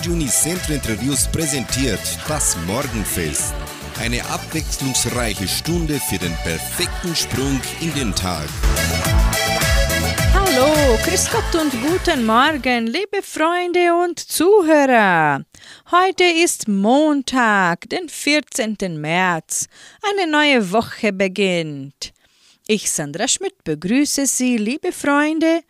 Radio Unicentro Interviews präsentiert das Morgenfest. Eine abwechslungsreiche Stunde für den perfekten Sprung in den Tag. Hallo, grüß Gott und guten Morgen, liebe Freunde und Zuhörer. Heute ist Montag, den 14. März. Eine neue Woche beginnt. Ich, Sandra Schmidt, begrüße Sie, liebe Freunde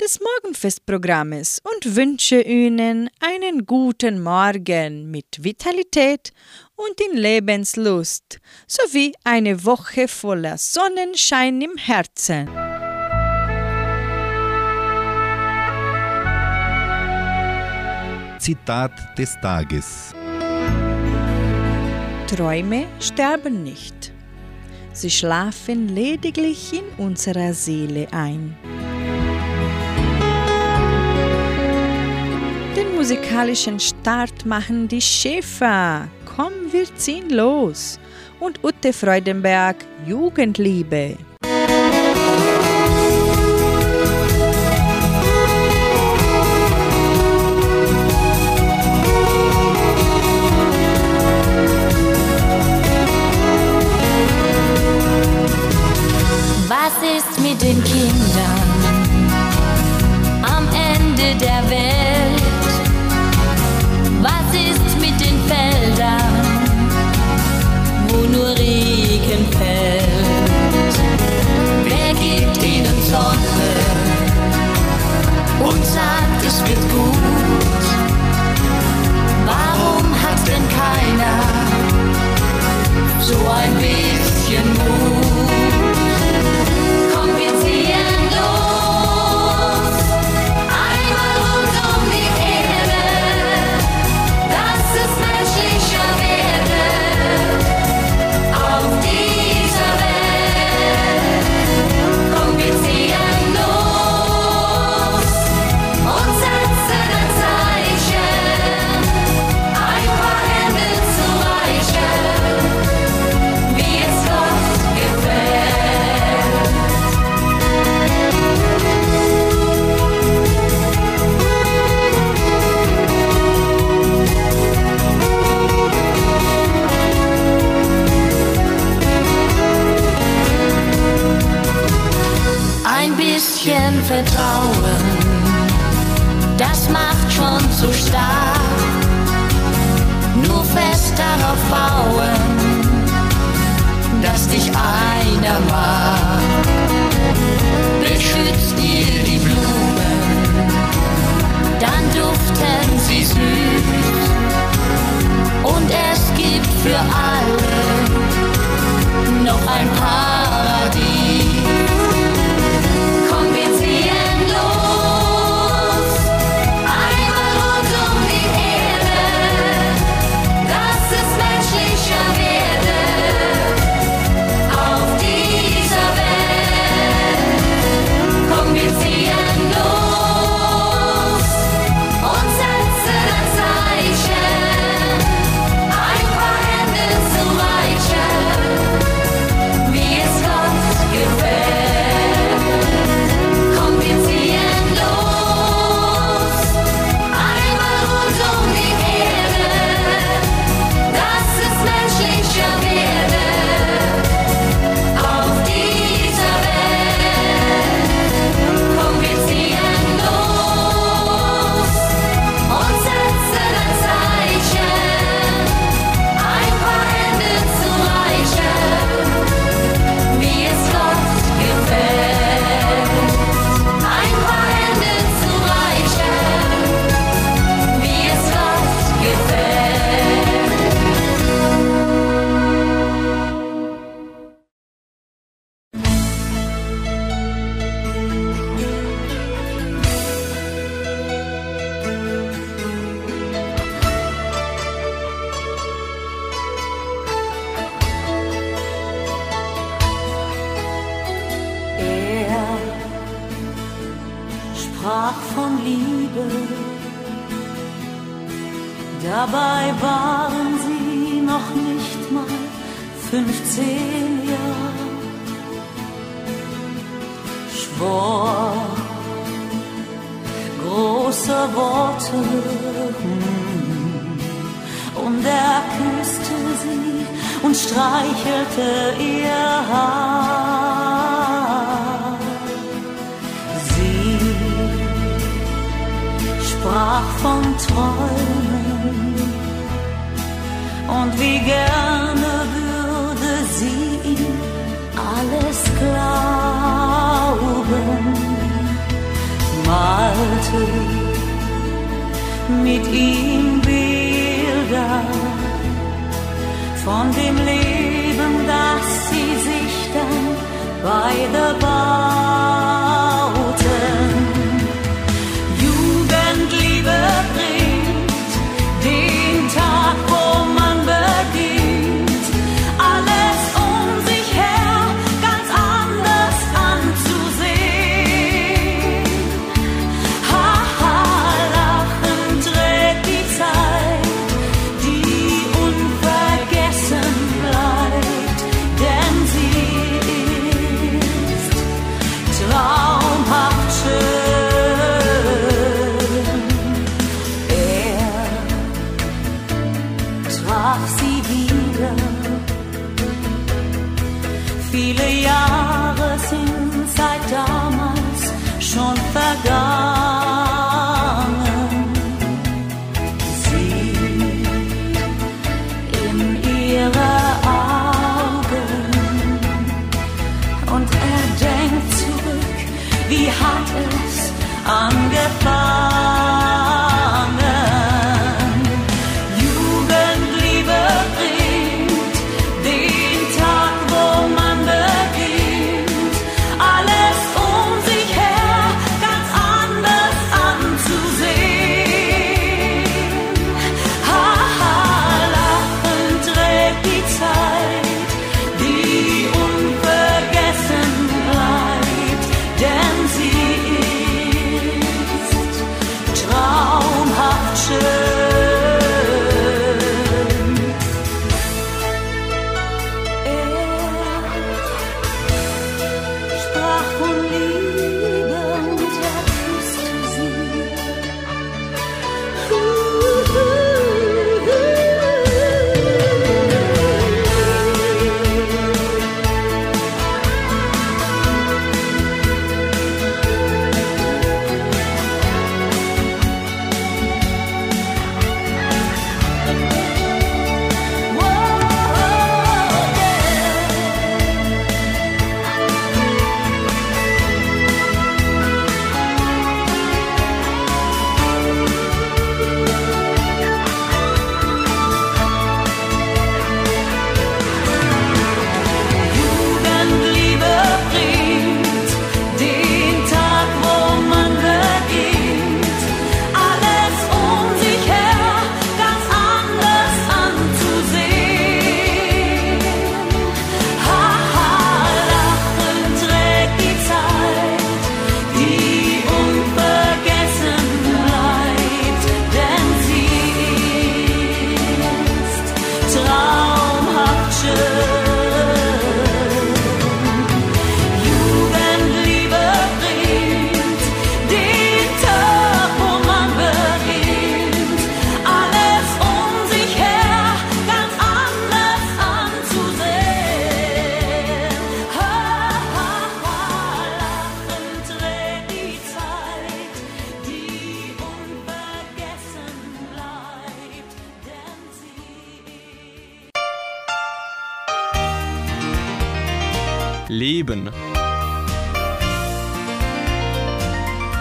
des Morgenfestprogrammes und wünsche Ihnen einen guten Morgen mit Vitalität und in Lebenslust sowie eine Woche voller Sonnenschein im Herzen. Zitat des Tages Träume sterben nicht. Sie schlafen lediglich in unserer Seele ein. Den musikalischen Start machen die Schäfer. Komm, wir ziehen los. Und Ute Freudenberg, Jugendliebe. Mit ihm Bilder von dem Leben, das sie sich dann beide bauten.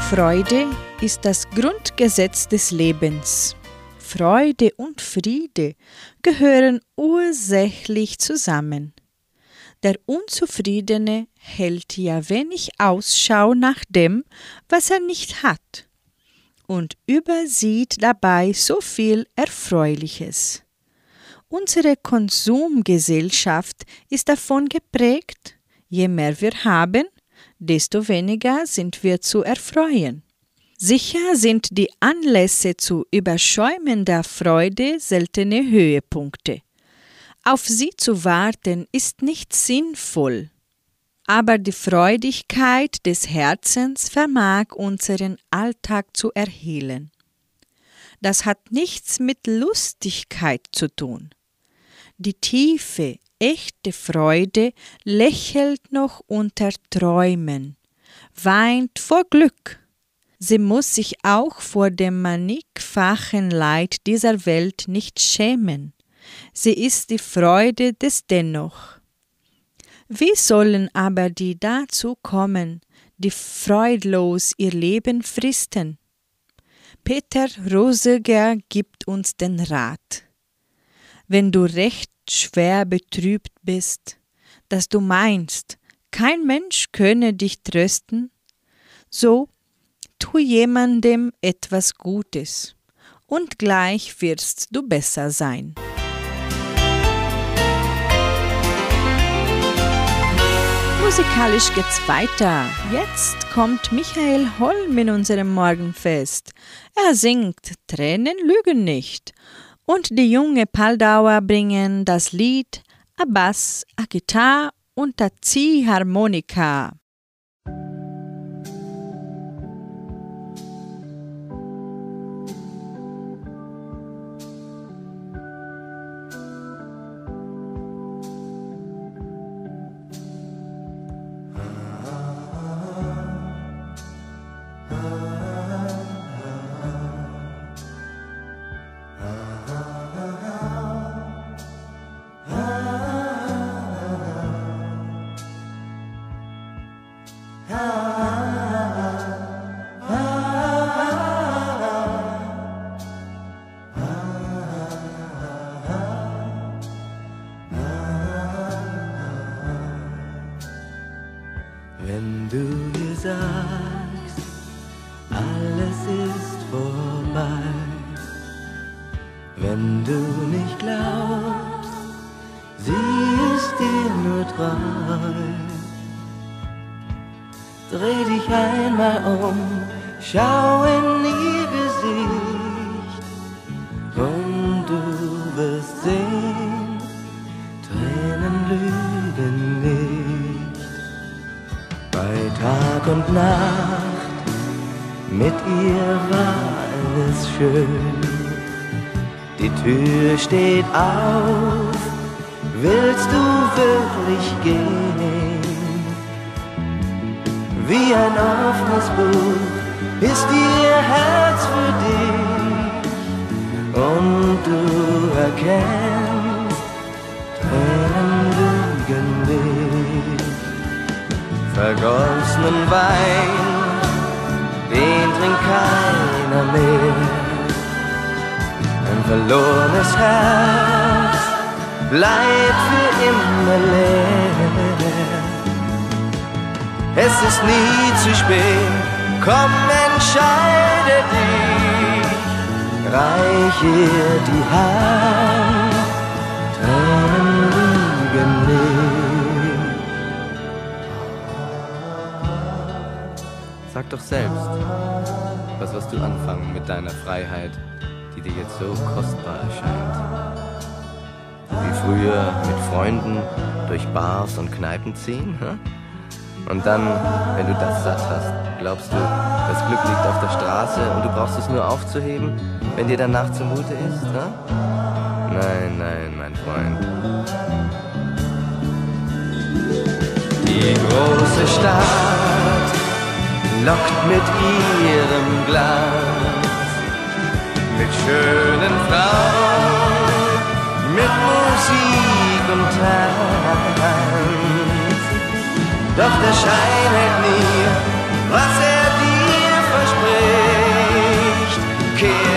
Freude ist das Grundgesetz des Lebens. Freude und Friede gehören ursächlich zusammen. Der Unzufriedene hält ja wenig Ausschau nach dem, was er nicht hat, und übersieht dabei so viel Erfreuliches. Unsere Konsumgesellschaft ist davon geprägt, je mehr wir haben, desto weniger sind wir zu erfreuen. Sicher sind die Anlässe zu überschäumender Freude seltene Höhepunkte. Auf sie zu warten ist nicht sinnvoll. aber die Freudigkeit des Herzens vermag unseren Alltag zu erhellen. Das hat nichts mit Lustigkeit zu tun. Die tiefe, echte Freude lächelt noch unter Träumen, weint vor Glück. Sie muss sich auch vor dem mannigfachen Leid dieser Welt nicht schämen. Sie ist die Freude des Dennoch. Wie sollen aber die dazu kommen, die freudlos ihr Leben fristen? Peter Roseger gibt uns den Rat. Wenn du recht schwer betrübt bist, dass du meinst, kein Mensch könne dich trösten, so tu jemandem etwas Gutes, und gleich wirst du besser sein. Musikalisch geht's weiter. Jetzt kommt Michael Holm in unserem Morgenfest. Er singt Tränen lügen nicht. Und die junge Paldauer bringen das Lied a Bass, a Gitarre und a Ziehharmonika. Vergossenen Wein, den trinkt keiner mehr. Ein verlorenes Herz bleibt für immer leer. Es ist nie zu spät, komm, entscheide dich, reich ihr die Hand, Sag doch selbst, was wirst du anfangen mit deiner Freiheit, die dir jetzt so kostbar erscheint? Wie früher mit Freunden durch Bars und Kneipen ziehen? Hä? Und dann, wenn du das satt hast, glaubst du, das Glück liegt auf der Straße und du brauchst es nur aufzuheben, wenn dir danach zumute ist? Hä? Nein, nein, mein Freund. Die große Stadt lockt mit ihrem Glanz, mit schönen Frauen, mit Musik und Tanz. Doch der Schein hält nie, was er dir verspricht. Kehr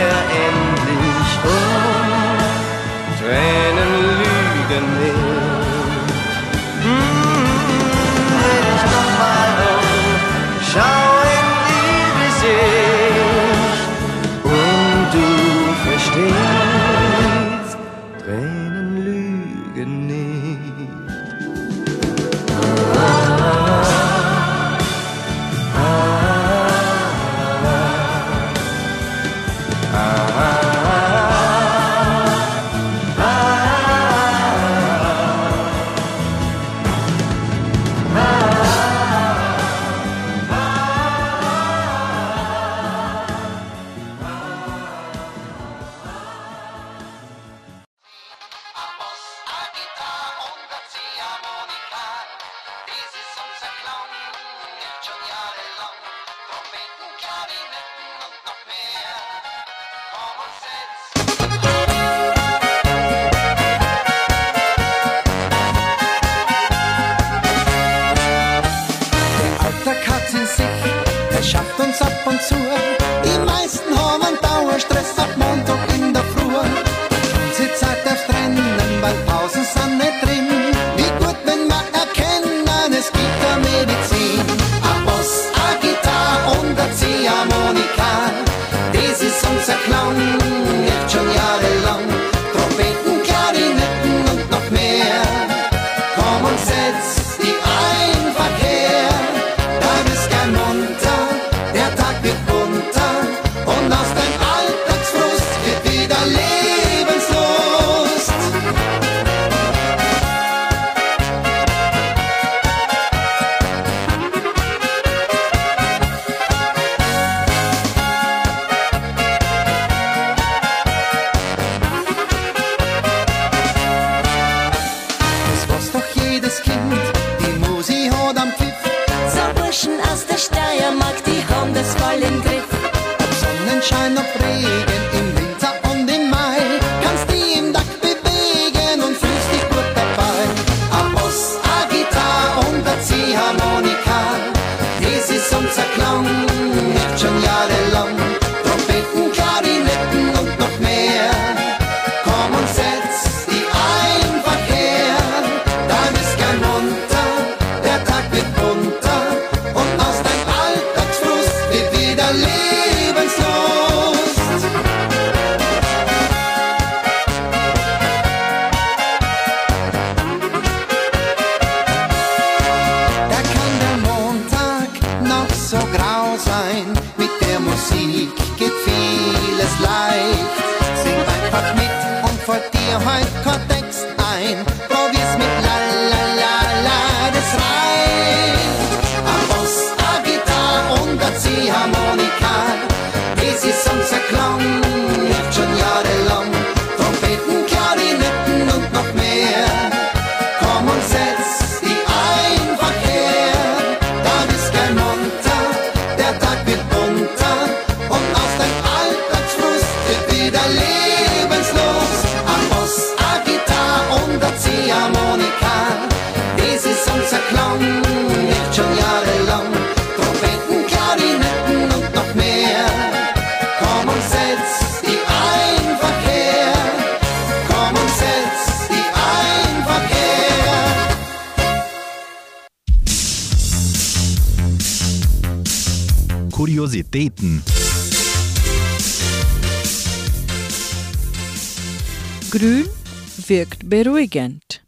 beruhigend,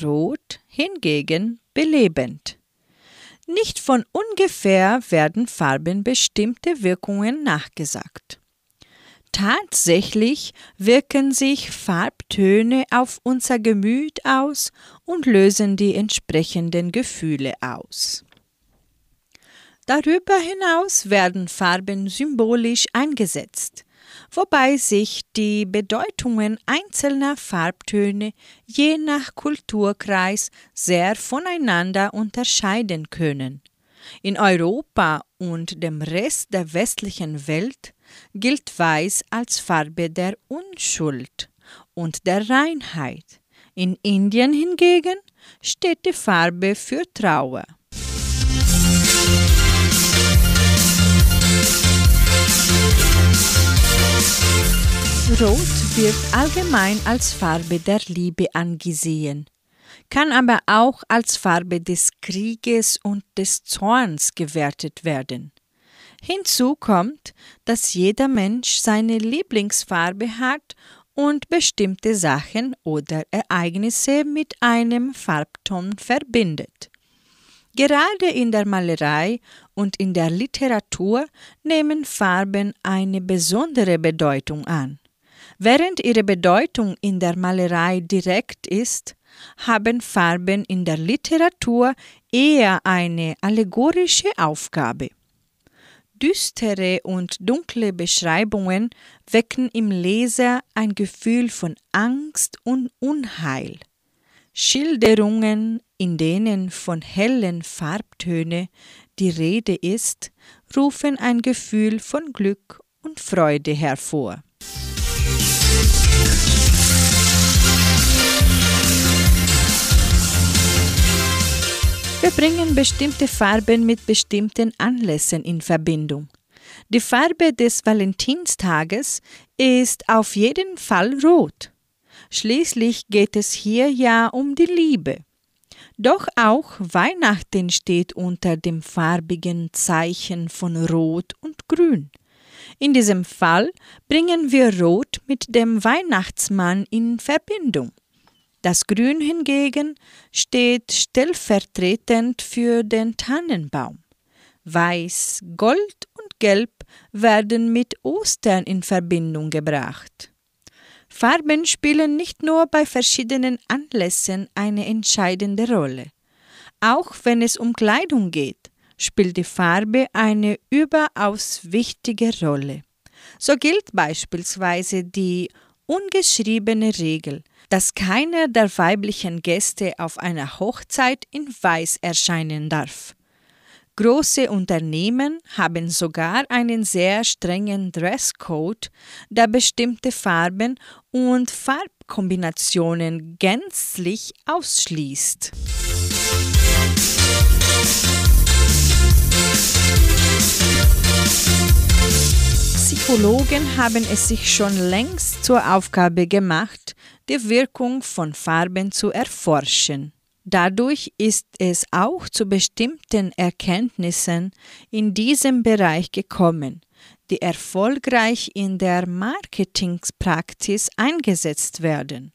Rot hingegen belebend. Nicht von ungefähr werden Farben bestimmte Wirkungen nachgesagt. Tatsächlich wirken sich Farbtöne auf unser Gemüt aus und lösen die entsprechenden Gefühle aus. Darüber hinaus werden Farben symbolisch eingesetzt, wobei sich die Bedeutungen einzelner Farbtöne je nach Kulturkreis sehr voneinander unterscheiden können. In Europa und dem Rest der westlichen Welt gilt Weiß als Farbe der Unschuld und der Reinheit. In Indien hingegen steht die Farbe für Trauer. Rot wird allgemein als Farbe der Liebe angesehen, kann aber auch als Farbe des Krieges und des Zorns gewertet werden. Hinzu kommt, dass jeder Mensch seine Lieblingsfarbe hat und bestimmte Sachen oder Ereignisse mit einem Farbton verbindet. Gerade in der Malerei und in der Literatur nehmen Farben eine besondere Bedeutung an. Während ihre Bedeutung in der Malerei direkt ist, haben Farben in der Literatur eher eine allegorische Aufgabe. Düstere und dunkle Beschreibungen wecken im Leser ein Gefühl von Angst und Unheil. Schilderungen, in denen von hellen Farbtöne die Rede ist, rufen ein Gefühl von Glück und Freude hervor. Wir bringen bestimmte Farben mit bestimmten Anlässen in Verbindung. Die Farbe des Valentinstages ist auf jeden Fall rot. Schließlich geht es hier ja um die Liebe. Doch auch Weihnachten steht unter dem farbigen Zeichen von Rot und Grün. In diesem Fall bringen wir Rot mit dem Weihnachtsmann in Verbindung. Das Grün hingegen steht stellvertretend für den Tannenbaum. Weiß, Gold und Gelb werden mit Ostern in Verbindung gebracht. Farben spielen nicht nur bei verschiedenen Anlässen eine entscheidende Rolle. Auch wenn es um Kleidung geht, spielt die Farbe eine überaus wichtige Rolle. So gilt beispielsweise die ungeschriebene Regel, dass keiner der weiblichen Gäste auf einer Hochzeit in Weiß erscheinen darf. Große Unternehmen haben sogar einen sehr strengen Dresscode, der bestimmte Farben und Farbkombinationen gänzlich ausschließt. Psychologen haben es sich schon längst zur Aufgabe gemacht, die Wirkung von Farben zu erforschen. Dadurch ist es auch zu bestimmten Erkenntnissen in diesem Bereich gekommen, die erfolgreich in der Marketingpraxis eingesetzt werden.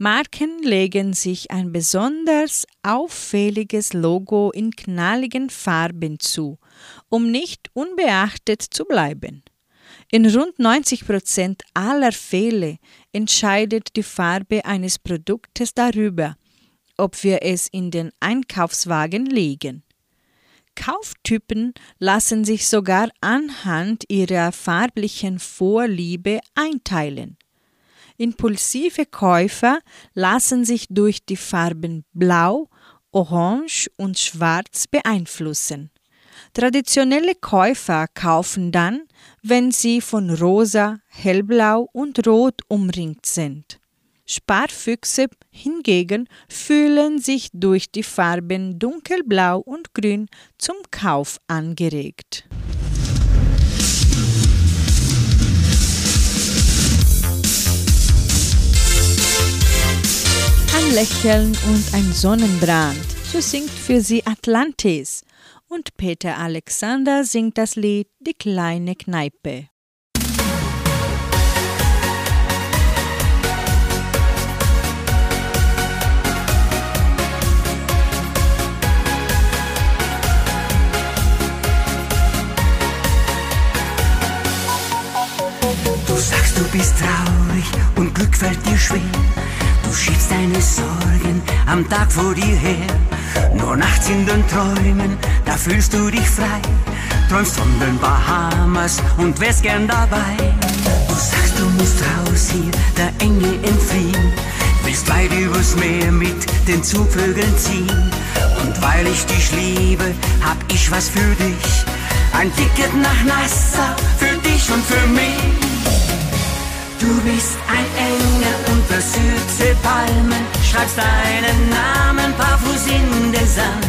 Marken legen sich ein besonders auffälliges Logo in knalligen Farben zu, um nicht unbeachtet zu bleiben. In rund 90 Prozent aller Fälle entscheidet die Farbe eines Produktes darüber, ob wir es in den Einkaufswagen legen. Kauftypen lassen sich sogar anhand ihrer farblichen Vorliebe einteilen. Impulsive Käufer lassen sich durch die Farben Blau, Orange und Schwarz beeinflussen. Traditionelle Käufer kaufen dann, wenn sie von Rosa, Hellblau und Rot umringt sind. Sparfüchse hingegen fühlen sich durch die Farben Dunkelblau und Grün zum Kauf angeregt. Ein Lächeln und ein Sonnenbrand, so singt für sie Atlantis. Und Peter Alexander singt das Lied Die kleine Kneipe. Du bist traurig und Glück fällt dir schwer. Du schiebst deine Sorgen am Tag vor dir her. Nur nachts in den Träumen, da fühlst du dich frei. Träumst von den Bahamas und wärst gern dabei. Du sagst, du musst raus hier, der Enge entfliehen. Willst weit übers Meer mit den Zugvögeln ziehen. Und weil ich dich liebe, hab ich was für dich. Ein Ticket nach Nassau für dich und für mich. Bist ein Engel unter Südseepalmen, schreibst deinen Namen barfuß in den Sand.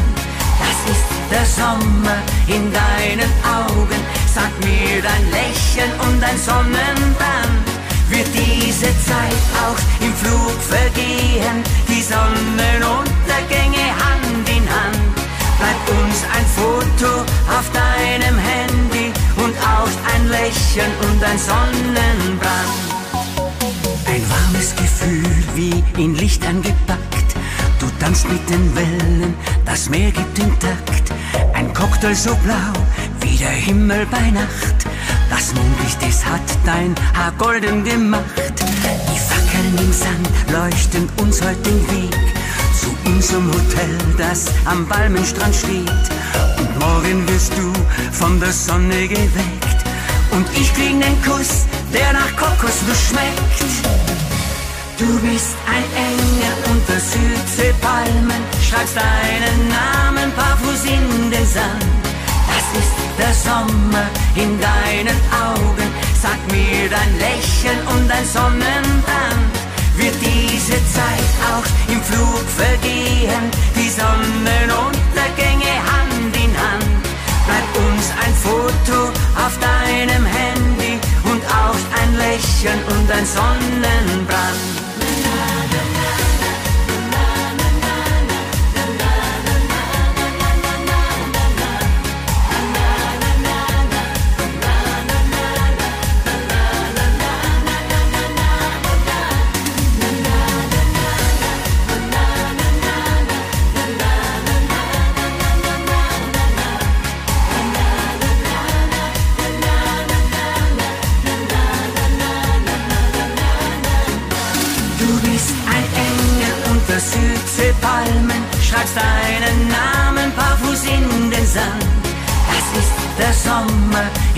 Das ist der Sommer in deinen Augen, sag mir dein Lächeln und dein Sonnenbrand. Wird diese Zeit auch im Flug vergehen, die Sonnenuntergänge Hand in Hand. Bleibt uns ein Foto auf deinem Handy und auch ein Lächeln und ein Sonnenbrand. Ein warmes Gefühl wie in Licht angepackt. Du tanzt mit den Wellen, das Meer gibt intakt. Ein Cocktail so blau wie der Himmel bei Nacht. Das Mondlicht, es hat dein Haar golden gemacht. Die Fackeln im Sand leuchten uns heute den Weg zu unserem Hotel, das am Balmenstrand steht. Und morgen wirst du von der Sonne geweckt. Und ich krieg nen Kuss, der nach Kokosnuss schmeckt. Du bist ein Engel unter Südseepalmen, schreibst deinen Namen barfuß in den Sand. Das ist der Sommer in deinen Augen, sag mir dein Lächeln und dein Sonnenbrand. wird diese Zeit auch im Flug vergehen. Die Sonnenuntergänge Hand in Hand. Bleibt uns ein Foto auf deinem Handy und auch ein Lächeln und ein Sonnenbrand.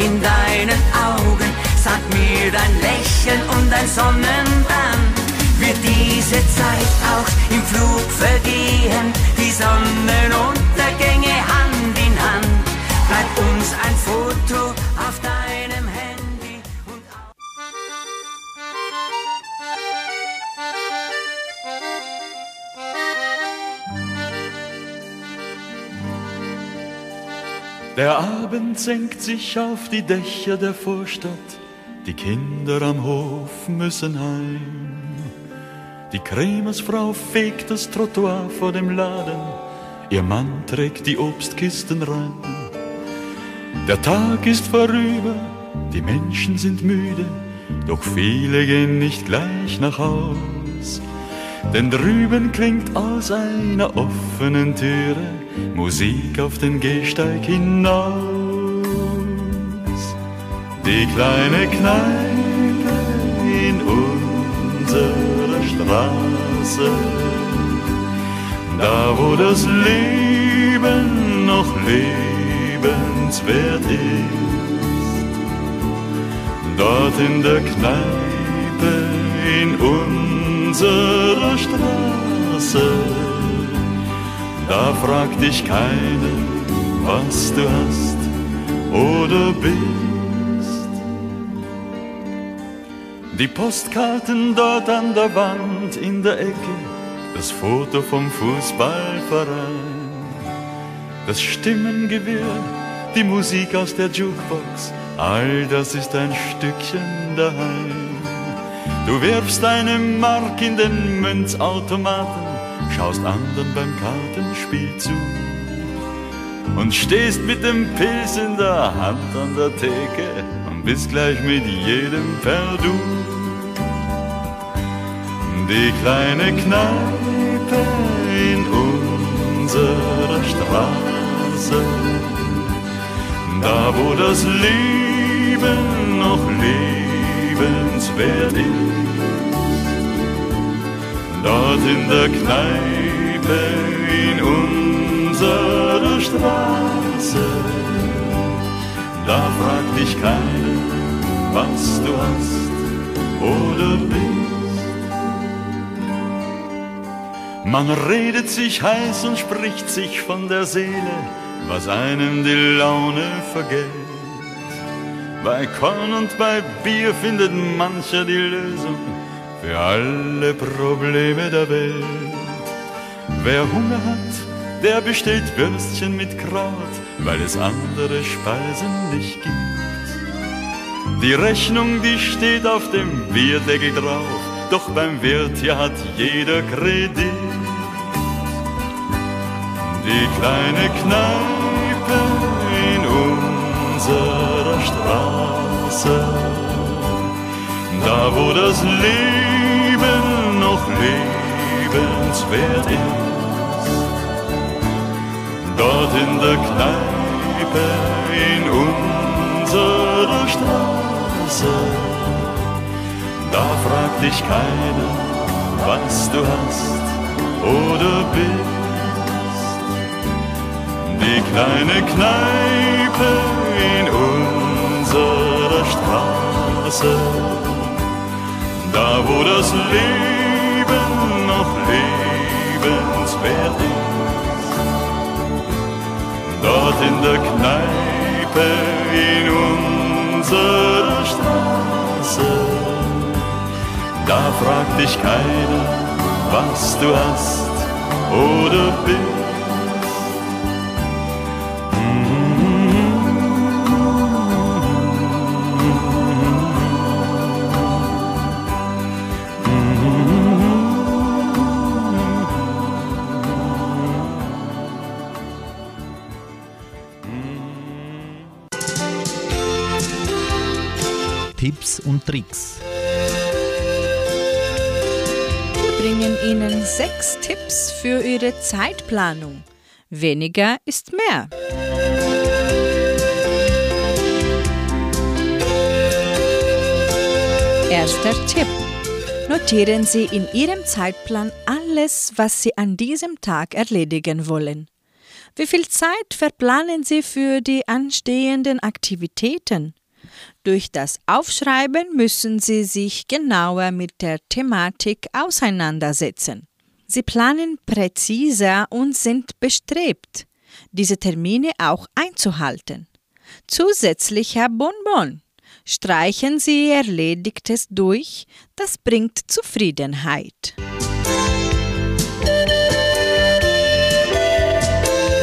In deinen Augen, sag mir dein Lächeln und dein Sonnenbrand. Wird diese Zeit auch im Flug vergehen, die Sonnenuntergänge Hand in Hand. Bleibt uns ein Foto auf deinem Handy und Der Abend senkt sich auf die Dächer der Vorstadt, die Kinder am Hof müssen heim. Die Krämersfrau fegt das Trottoir vor dem Laden, ihr Mann trägt die Obstkisten rein. Der Tag ist vorüber, die Menschen sind müde, doch viele gehen nicht gleich nach Haus. Denn drüben klingt aus einer offenen Türe Musik auf den Gehsteig hinaus. Die kleine Kneipe in unserer Straße, da wo das Leben noch lebenswert ist. Dort in der Kneipe in unserer Straße, da fragt dich keiner, was du hast oder bist. Die Postkarten dort an der Wand in der Ecke, das Foto vom Fußballverein, das Stimmengewirr, die Musik aus der Jukebox, all das ist ein Stückchen daheim. Du wirfst eine Mark in den Münzautomaten, schaust anderen beim Kartenspiel zu und stehst mit dem Pilz in der Hand an der Theke und bist gleich mit jedem per Du. Die kleine Kneipe in unserer Straße, da wo das Leben noch lebenswert ist. Dort in der Kneipe in unserer Straße, da fragt dich keiner, was du hast oder bist. Man redet sich heiß und spricht sich von der Seele, was einem die Laune vergeht. Bei Korn und bei Bier findet mancher die Lösung für alle Probleme der Welt. Wer Hunger hat, der bestellt Würstchen mit Kraut, weil es andere Speisen nicht gibt. Die Rechnung, die steht auf dem Bierdeckel drauf, doch beim Wirt hier hat jeder Kredit. Die kleine Kneipe in unserer Straße, da wo das Leben noch lebenswert ist. Dort in der Kneipe in unserer Straße, da fragt dich keiner, was du hast oder bist. Die kleine Kneipe in unserer Straße, da wo das Leben noch lebenswert ist. Dort in der Kneipe in unserer Straße, da fragt dich keiner, was du hast oder bist. Tipps und Tricks. Bringen Ihnen sechs Tipps für Ihre Zeitplanung. Weniger ist mehr. Erster Tipp. Notieren Sie in Ihrem Zeitplan alles, was Sie an diesem Tag erledigen wollen. Wie viel Zeit verplanen Sie für die anstehenden Aktivitäten? Durch das Aufschreiben müssen Sie sich genauer mit der Thematik auseinandersetzen. Sie planen präziser und sind bestrebt, diese Termine auch einzuhalten. Zusätzlicher Bonbon. Streichen Sie Erledigtes durch, das bringt Zufriedenheit.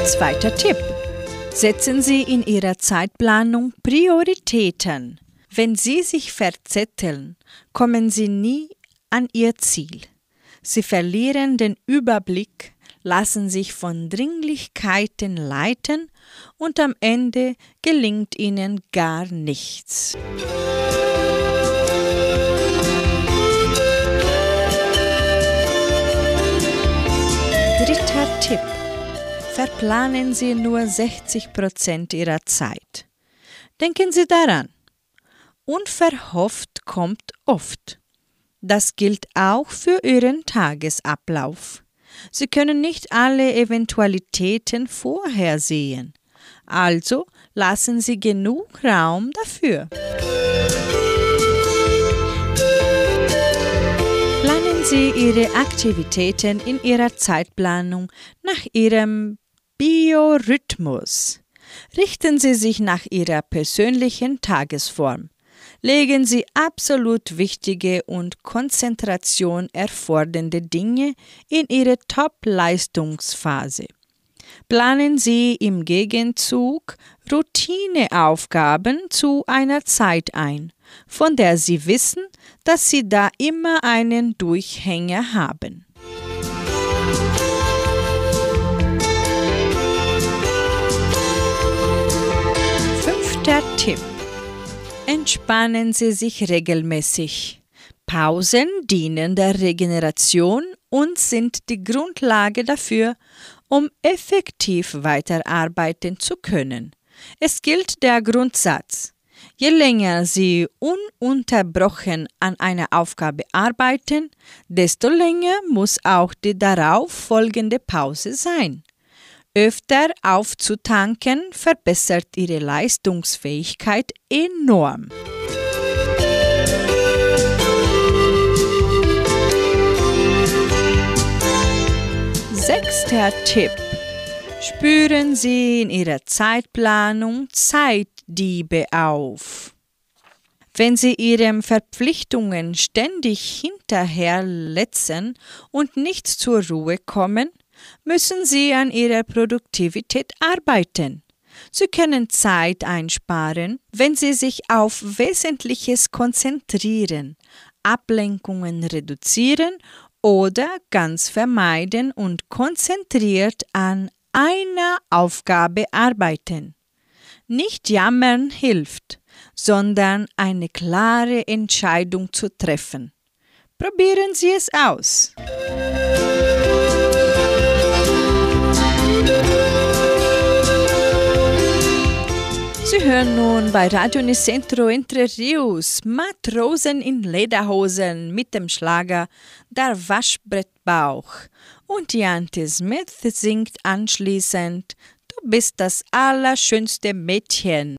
Zweiter Tipp. Setzen Sie in Ihrer Zeitplanung Prioritäten. Wenn Sie sich verzetteln, kommen Sie nie an Ihr Ziel. Sie verlieren den Überblick, lassen sich von Dringlichkeiten leiten und am Ende gelingt Ihnen gar nichts. Dritter Tipp. Verplanen Sie nur 60% Ihrer Zeit. Denken Sie daran. Unverhofft kommt oft. Das gilt auch für Ihren Tagesablauf. Sie können nicht alle Eventualitäten vorhersehen. Also lassen Sie genug Raum dafür. Planen Sie Ihre Aktivitäten in Ihrer Zeitplanung nach Ihrem Biorhythmus. Richten Sie sich nach Ihrer persönlichen Tagesform. Legen Sie absolut wichtige und Konzentration erfordernde Dinge in Ihre Top-Leistungsphase. Planen Sie im Gegenzug Routineaufgaben zu einer Zeit ein, von der Sie wissen, dass Sie da immer einen Durchhänger haben. Entspannen Sie sich regelmäßig. Pausen dienen der Regeneration und sind die Grundlage dafür, um effektiv weiterarbeiten zu können. Es gilt der Grundsatz, je länger Sie ununterbrochen an einer Aufgabe arbeiten, desto länger muss auch die darauf folgende Pause sein. Öfter aufzutanken verbessert Ihre Leistungsfähigkeit enorm. Sechster Tipp. Spüren Sie in Ihrer Zeitplanung Zeitdiebe auf. Wenn Sie Ihren Verpflichtungen ständig hinterherletzen und nicht zur Ruhe kommen, müssen Sie an Ihrer Produktivität arbeiten. Sie können Zeit einsparen, wenn Sie sich auf Wesentliches konzentrieren, Ablenkungen reduzieren oder ganz vermeiden und konzentriert an einer Aufgabe arbeiten. Nicht jammern hilft, sondern eine klare Entscheidung zu treffen. Probieren Sie es aus. Sie hören nun bei Radio Nicentro Entre Rios Matrosen in Lederhosen mit dem Schlager Der Waschbrettbauch. Und Jante Smith singt anschließend Du bist das allerschönste Mädchen.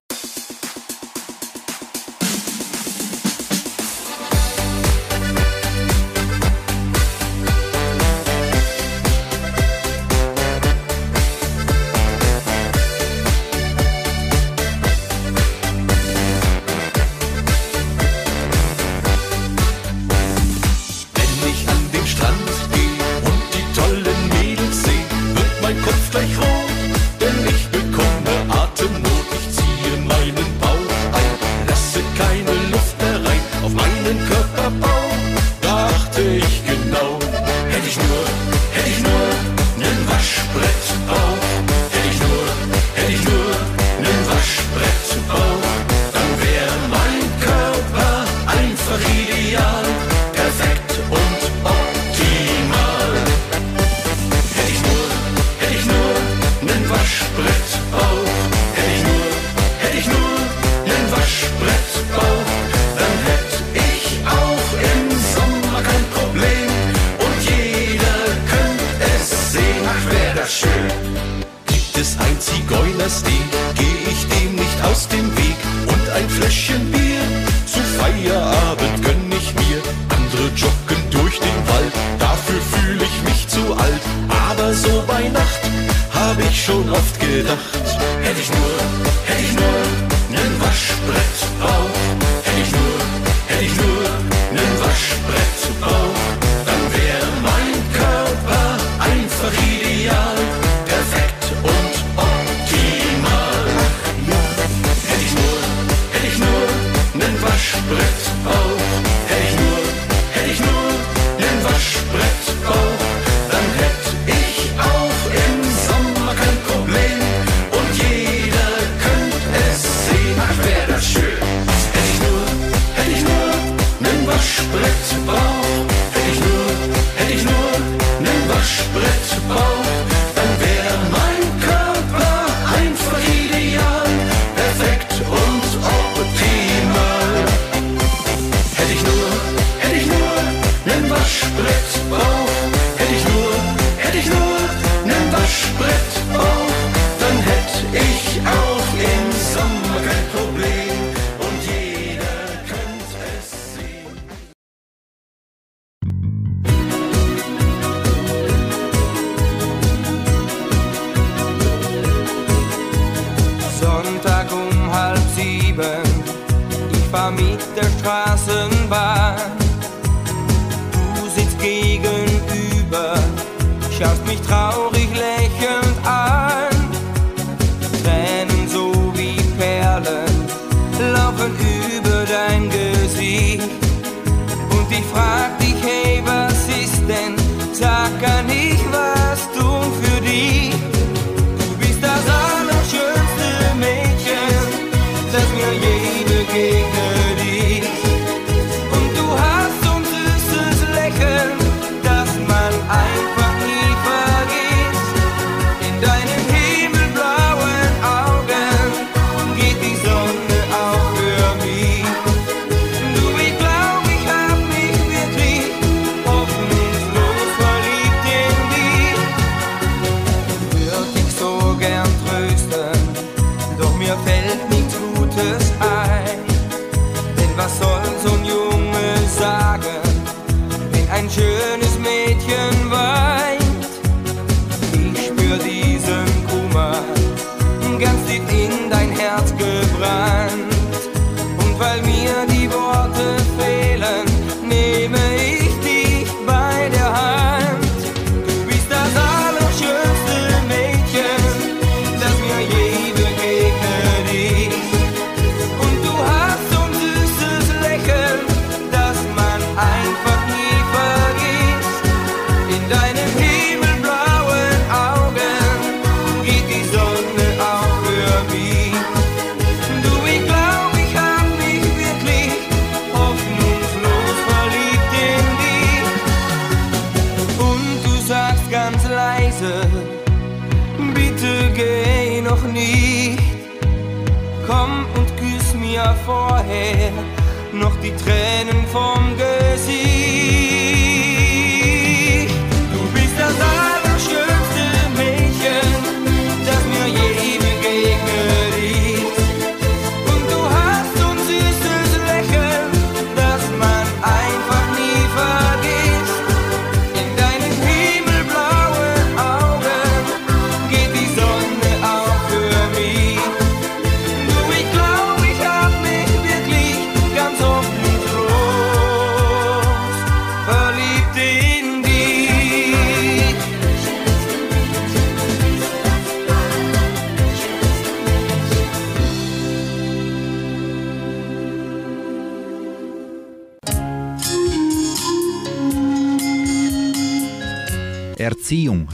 Let's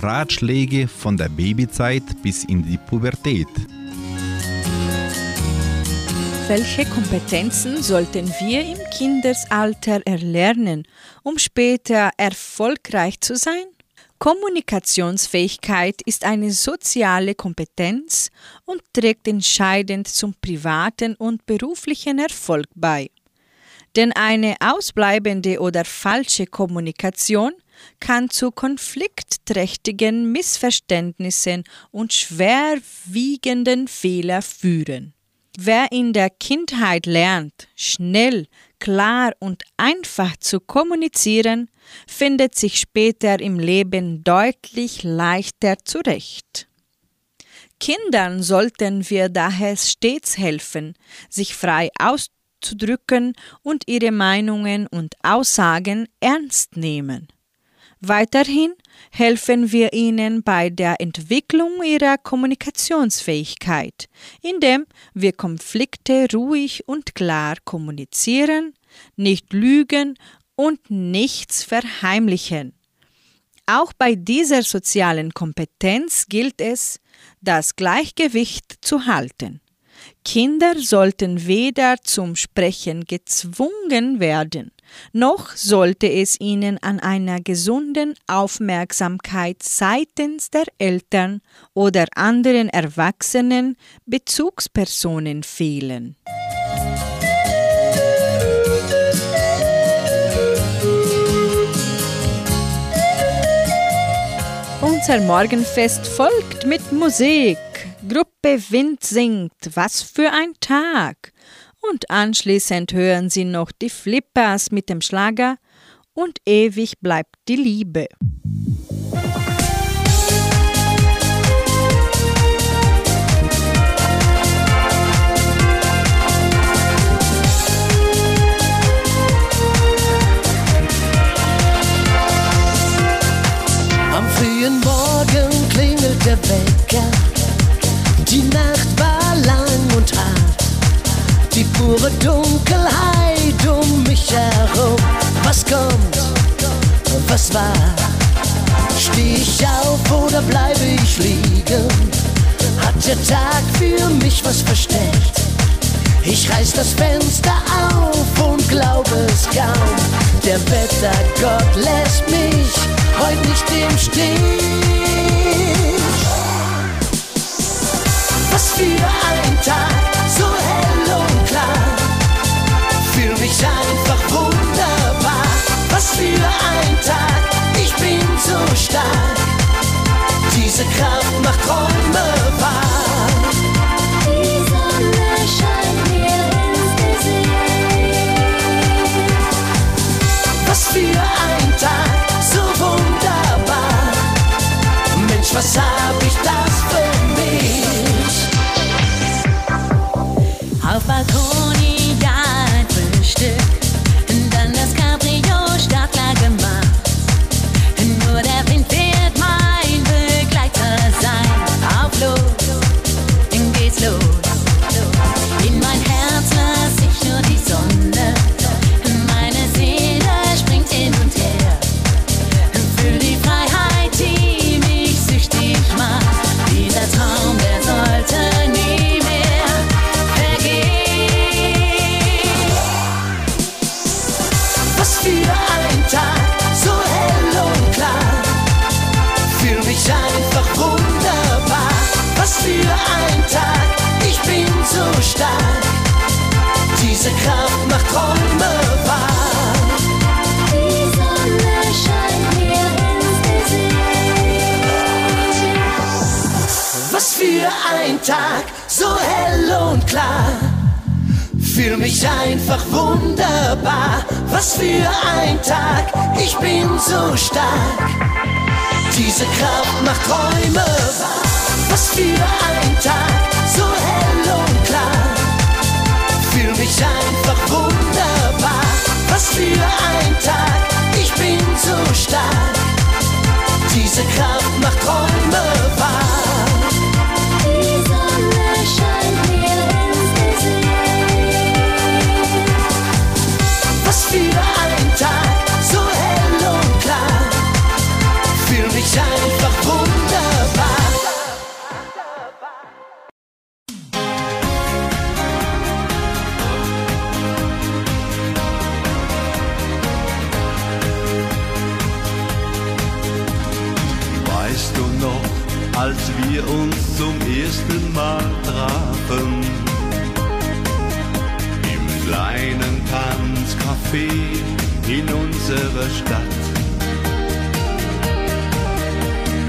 Ratschläge von der Babyzeit bis in die Pubertät. Welche Kompetenzen sollten wir im Kindesalter erlernen, um später erfolgreich zu sein? Kommunikationsfähigkeit ist eine soziale Kompetenz und trägt entscheidend zum privaten und beruflichen Erfolg bei. Denn eine ausbleibende oder falsche Kommunikation kann zu konfliktträchtigen Missverständnissen und schwerwiegenden Fehlern führen. Wer in der Kindheit lernt, schnell, klar und einfach zu kommunizieren, findet sich später im Leben deutlich leichter zurecht. Kindern sollten wir daher stets helfen, sich frei auszudrücken und ihre Meinungen und Aussagen ernst nehmen. Weiterhin helfen wir ihnen bei der Entwicklung ihrer Kommunikationsfähigkeit, indem wir Konflikte ruhig und klar kommunizieren, nicht lügen und nichts verheimlichen. Auch bei dieser sozialen Kompetenz gilt es, das Gleichgewicht zu halten. Kinder sollten weder zum Sprechen gezwungen werden, noch sollte es ihnen an einer gesunden Aufmerksamkeit seitens der Eltern oder anderen erwachsenen Bezugspersonen fehlen. Unser Morgenfest folgt mit Musik. Gruppe Wind singt Was für ein Tag. Und anschließend hören Sie noch die Flippers mit dem Schlager und ewig bleibt die Liebe. Am frühen Morgen klingelt der Wecker. Die pure Dunkelheit um mich herum. Was kommt? Was war? Steh ich auf oder bleibe ich liegen? Hat der Tag für mich was versteckt? Ich reiß das Fenster auf und glaube es kaum. Der Wettergott lässt mich heute nicht im Stich. Was für ein Tag, so hell mich einfach wunderbar. Was für ein Tag, ich bin so stark. Diese Kraft macht Träume wahr. Die Sonne scheint mir ins Gesicht. Was für ein Tag, so wunderbar. Mensch, was hab ich das für Fühl mich einfach wunderbar. Was für ein Tag, ich bin so stark. Diese Kraft macht Träume wahr. Was für ein Tag, so hell und klar. Fühl mich einfach wunderbar. Was für ein Tag, ich bin so stark. Diese Kraft macht Träume wahr. Unserer Stadt.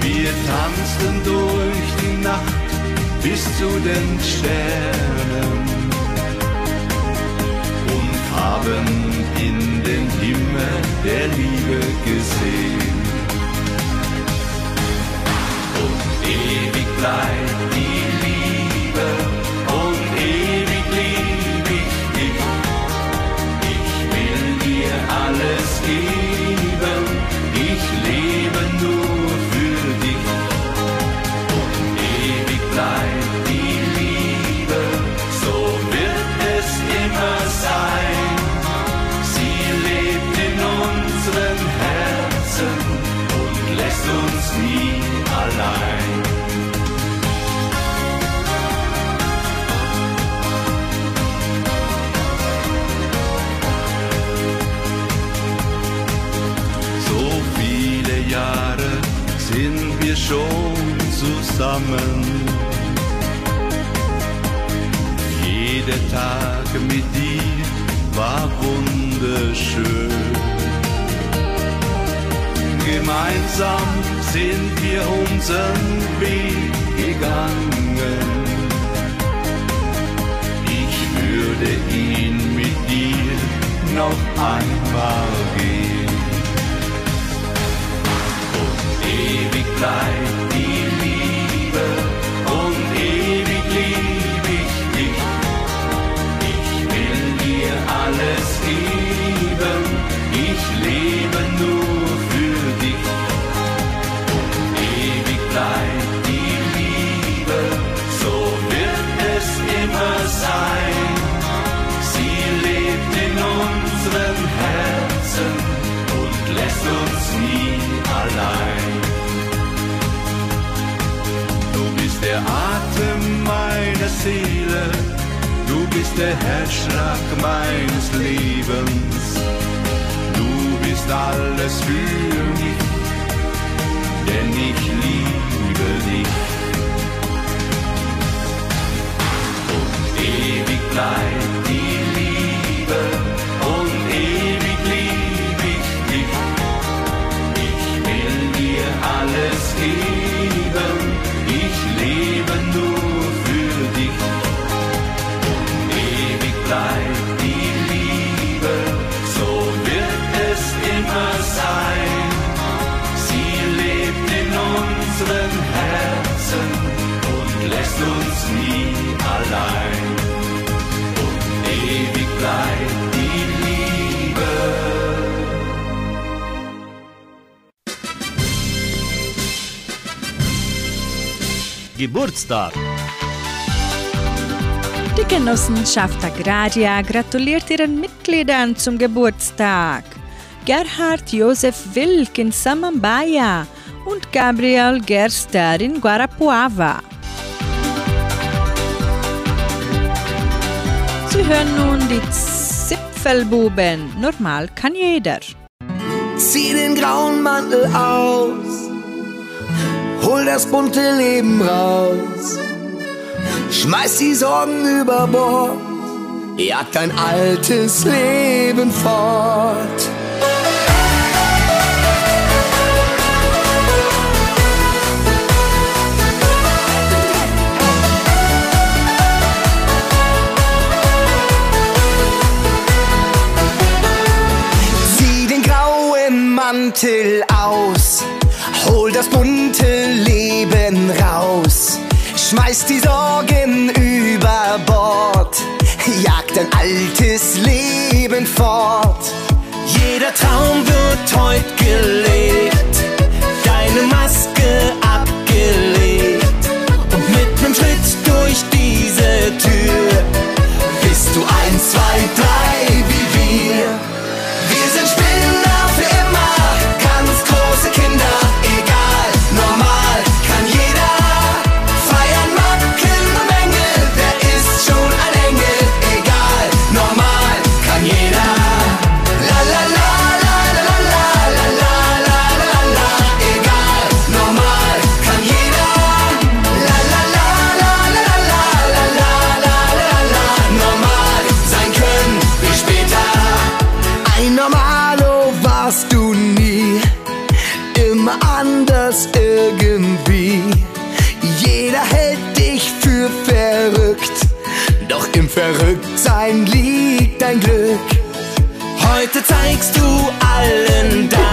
Wir tanzten durch die Nacht bis zu den Sternen und haben in den Himmel der Liebe gesehen. Zusammen. Jeder Tag mit dir war wunderschön. Gemeinsam sind wir unseren Weg gegangen. Ich würde ihn mit dir noch einmal gehen. ewig bleibt die Seele, du bist der Herzschlag meines Lebens. Du bist alles für mich, denn ich liebe dich. Und ewig bleibt die Geburtstag. Die Genossenschaft Agraria gratuliert ihren Mitgliedern zum Geburtstag. Gerhard Josef Wilk in Samambaya und Gabriel Gerster in Guarapuava. Sie hören nun die Zipfelbuben. Normal kann jeder. Zieh den grauen Mantel aus, hol das bunte Leben raus, schmeiß die Sorgen über Bord, jag dein altes Leben fort. Zieh den grauen Mantel aus, altes Leben fort. Jeder Traum wird heut zeigst du allen das,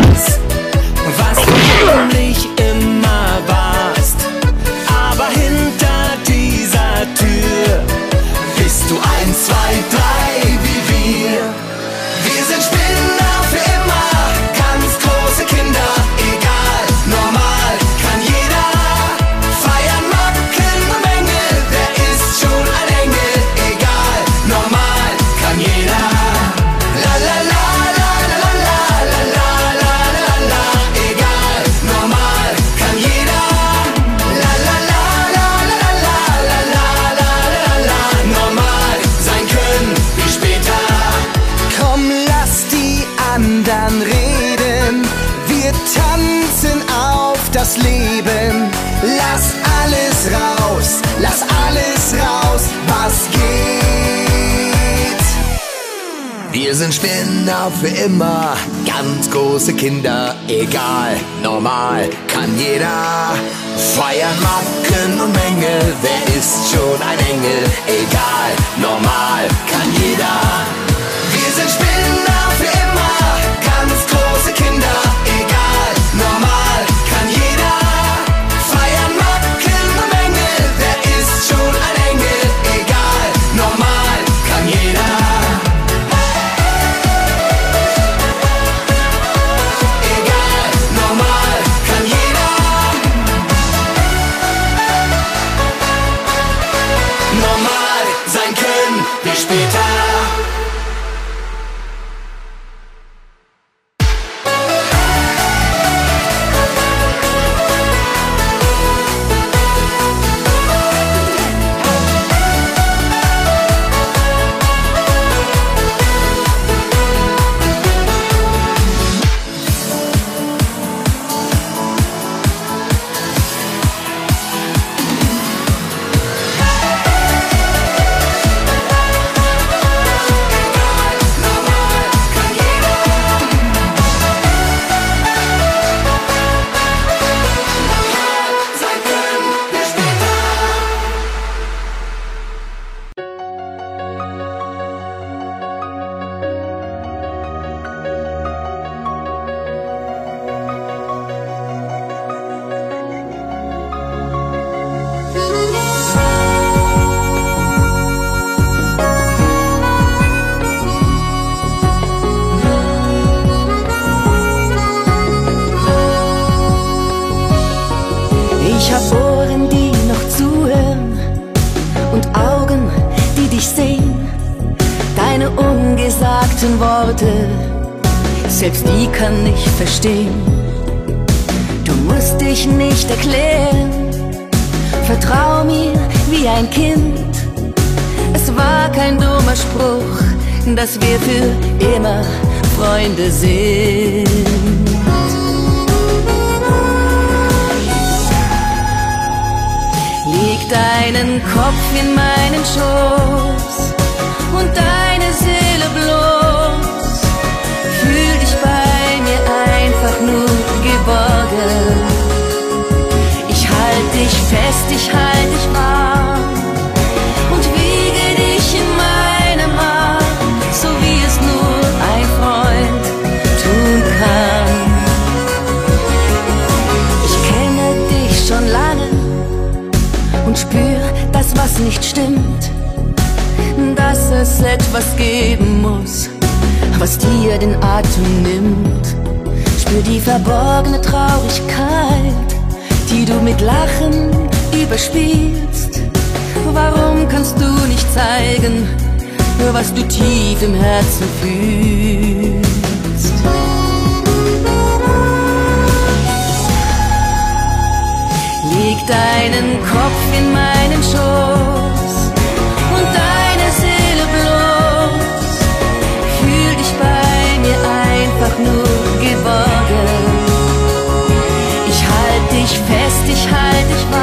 Spinner für immer, ganz große Kinder, egal, normal kann jeder. Feiern Macken und Mängel, wer ist schon ein Engel, egal, normal kann jeder. Verstehen. Du musst dich nicht erklären, vertrau mir wie ein Kind. Es war kein dummer Spruch, dass wir für immer Freunde sind. Leg deinen Kopf in meinen Schoß und deine Seele bloß. Ich halt dich warm und wiege dich in meinem Arm, so wie es nur ein Freund tun kann. Ich kenne dich schon lange und spür das, was nicht stimmt. Dass es etwas geben muss, was dir den Atem nimmt. Spür die verborgene Traurigkeit, die du mit Lachen überspielst. Warum kannst du nicht zeigen, was du tief im Herzen fühlst? Leg deinen Kopf in meinen Schoß und deine Seele bloß. Fühl dich bei mir einfach nur geborgen. Ich halt dich fest, ich halt dich warm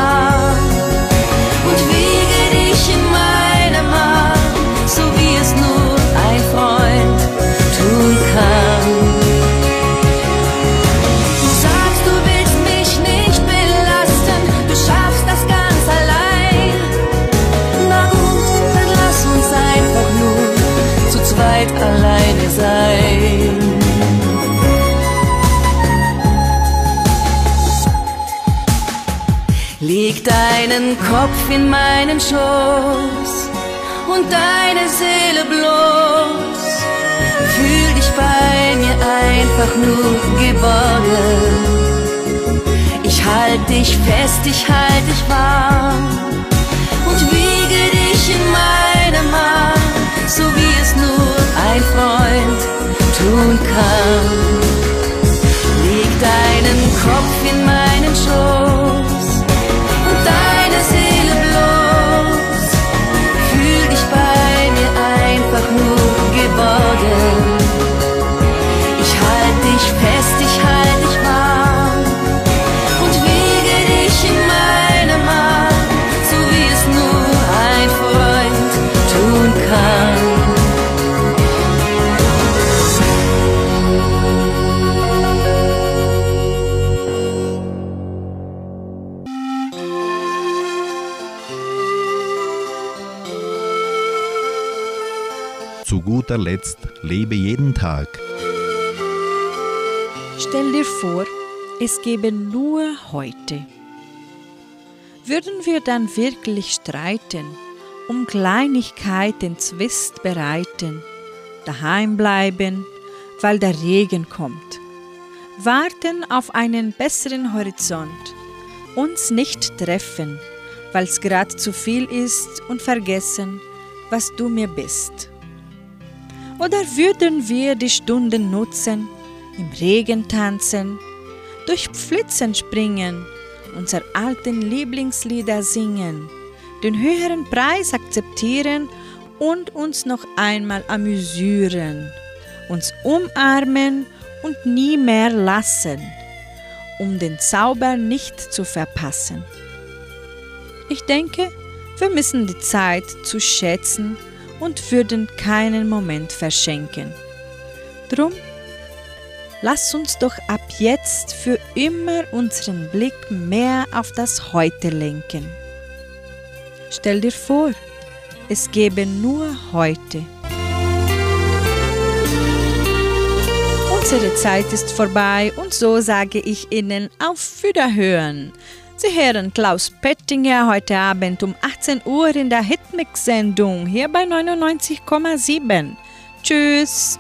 deinen Kopf in meinen Schoß und deine Seele bloß. Fühl dich bei mir einfach nur geborgen. Ich halt dich fest, ich halt dich warm und wiege dich in meinem Arm, so wie es nur ein Freund tun kann. Leg deinen Kopf in meinen Schoß dich fest, halt dich warm und wiege dich in meinem Arm, so wie es nur ein Freund tun kann. Zu guter Letzt lebe jeden Tag. Stell dir vor, es gäbe nur heute. Würden wir dann wirklich streiten, um Kleinigkeiten Zwist bereiten, daheim bleiben, weil der Regen kommt, warten auf einen besseren Horizont, uns nicht treffen, weil's grad zu viel ist und vergessen, was du mir bist. Oder würden wir die Stunden nutzen, im Regen tanzen, durch Pflitzen springen, unser alten Lieblingslieder singen, den höheren Preis akzeptieren und uns noch einmal amüsieren, uns umarmen und nie mehr lassen, um den Zauber nicht zu verpassen. Ich denke, wir müssen die Zeit zu schätzen und würden keinen Moment verschenken. Drum Lass uns doch ab jetzt für immer unseren Blick mehr auf das Heute lenken. Stell dir vor, es gäbe nur heute. Unsere Zeit ist vorbei und so sage ich Ihnen auf Wiederhören. Sie hören Klaus Pettinger heute Abend um 18 Uhr in der Hitmix-Sendung hier bei 99,7. Tschüss!